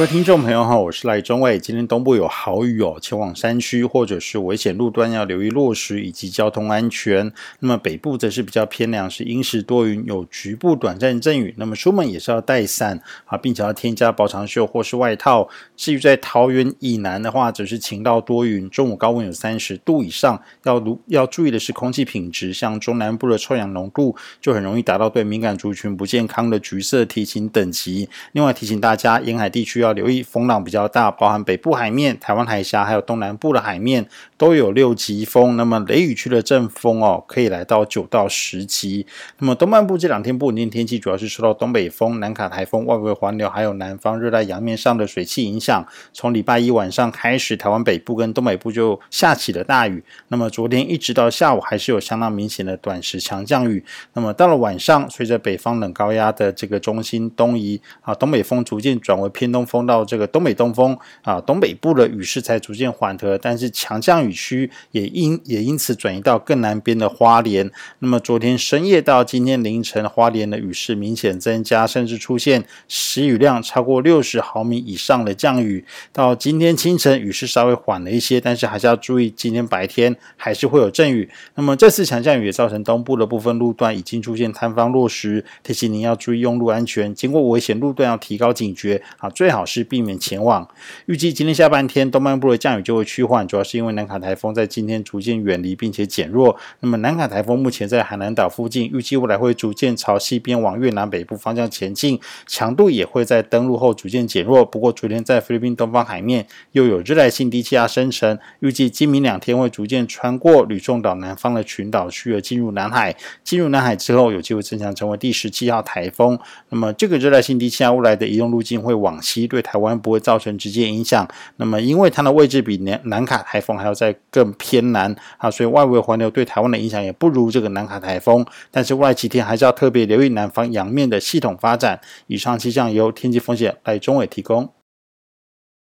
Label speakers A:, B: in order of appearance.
A: 各位听众朋友好，我是赖中伟。今天东部有豪雨哦，前往山区或者是危险路段要留意落石以及交通安全。那么北部则是比较偏凉，是阴时多云，有局部短暂阵雨。那么出门也是要带伞啊，并且要添加薄长袖或是外套。至于在桃园以南的话，则是晴到多云，中午高温有三十度以上。要如要注意的是空气品质，像中南部的臭氧浓度就很容易达到对敏感族群不健康的橘色提醒等级。另外提醒大家，沿海地区要留意风浪比较大，包含北部海面、台湾海峡，还有东南部的海面都有六级风。那么雷雨区的阵风哦，可以来到九到十级。那么东半部这两天不稳定天气，主要是受到东北风、南卡台风、外围环流，还有南方热带洋面上的水汽影响。从礼拜一晚上开始，台湾北部跟东北部就下起了大雨。那么昨天一直到下午，还是有相当明显的短时强降雨。那么到了晚上，随着北方冷高压的这个中心东移啊，东北风逐渐转为偏东风。到这个东北东风啊，东北部的雨势才逐渐缓和，但是强降雨区也因也因此转移到更南边的花莲。那么昨天深夜到今天凌晨，花莲的雨势明显增加，甚至出现时雨量超过六十毫米以上的降雨。到今天清晨，雨势稍微缓了一些，但是还是要注意，今天白天还是会有阵雨。那么这次强降雨也造成东部的部分路段已经出现坍方落石，提醒您要注意用路安全，经过危险路段要提高警觉啊，最好。是避免前往。预计今天下半天，东半部的降雨就会趋缓，主要是因为南卡台风在今天逐渐远离并且减弱。那么南卡台风目前在海南岛附近，预计未来会逐渐朝西边往越南北部方向前进，强度也会在登陆后逐渐减弱。不过昨天在菲律宾东方海面又有热带性低气压生成，预计今明两天会逐渐穿过吕宋岛南方的群岛区而进入南海。进入南海之后，有机会增强成为第十七号台风。那么这个热带性低气压未来的移动路径会往西对。台湾不会造成直接影响，那么因为它的位置比南南卡台风还要再更偏南啊，所以外围环流对台湾的影响也不如这个南卡台风。但是未来几天还是要特别留意南方阳面的系统发展。以上气象由天气风险赖中伟提供。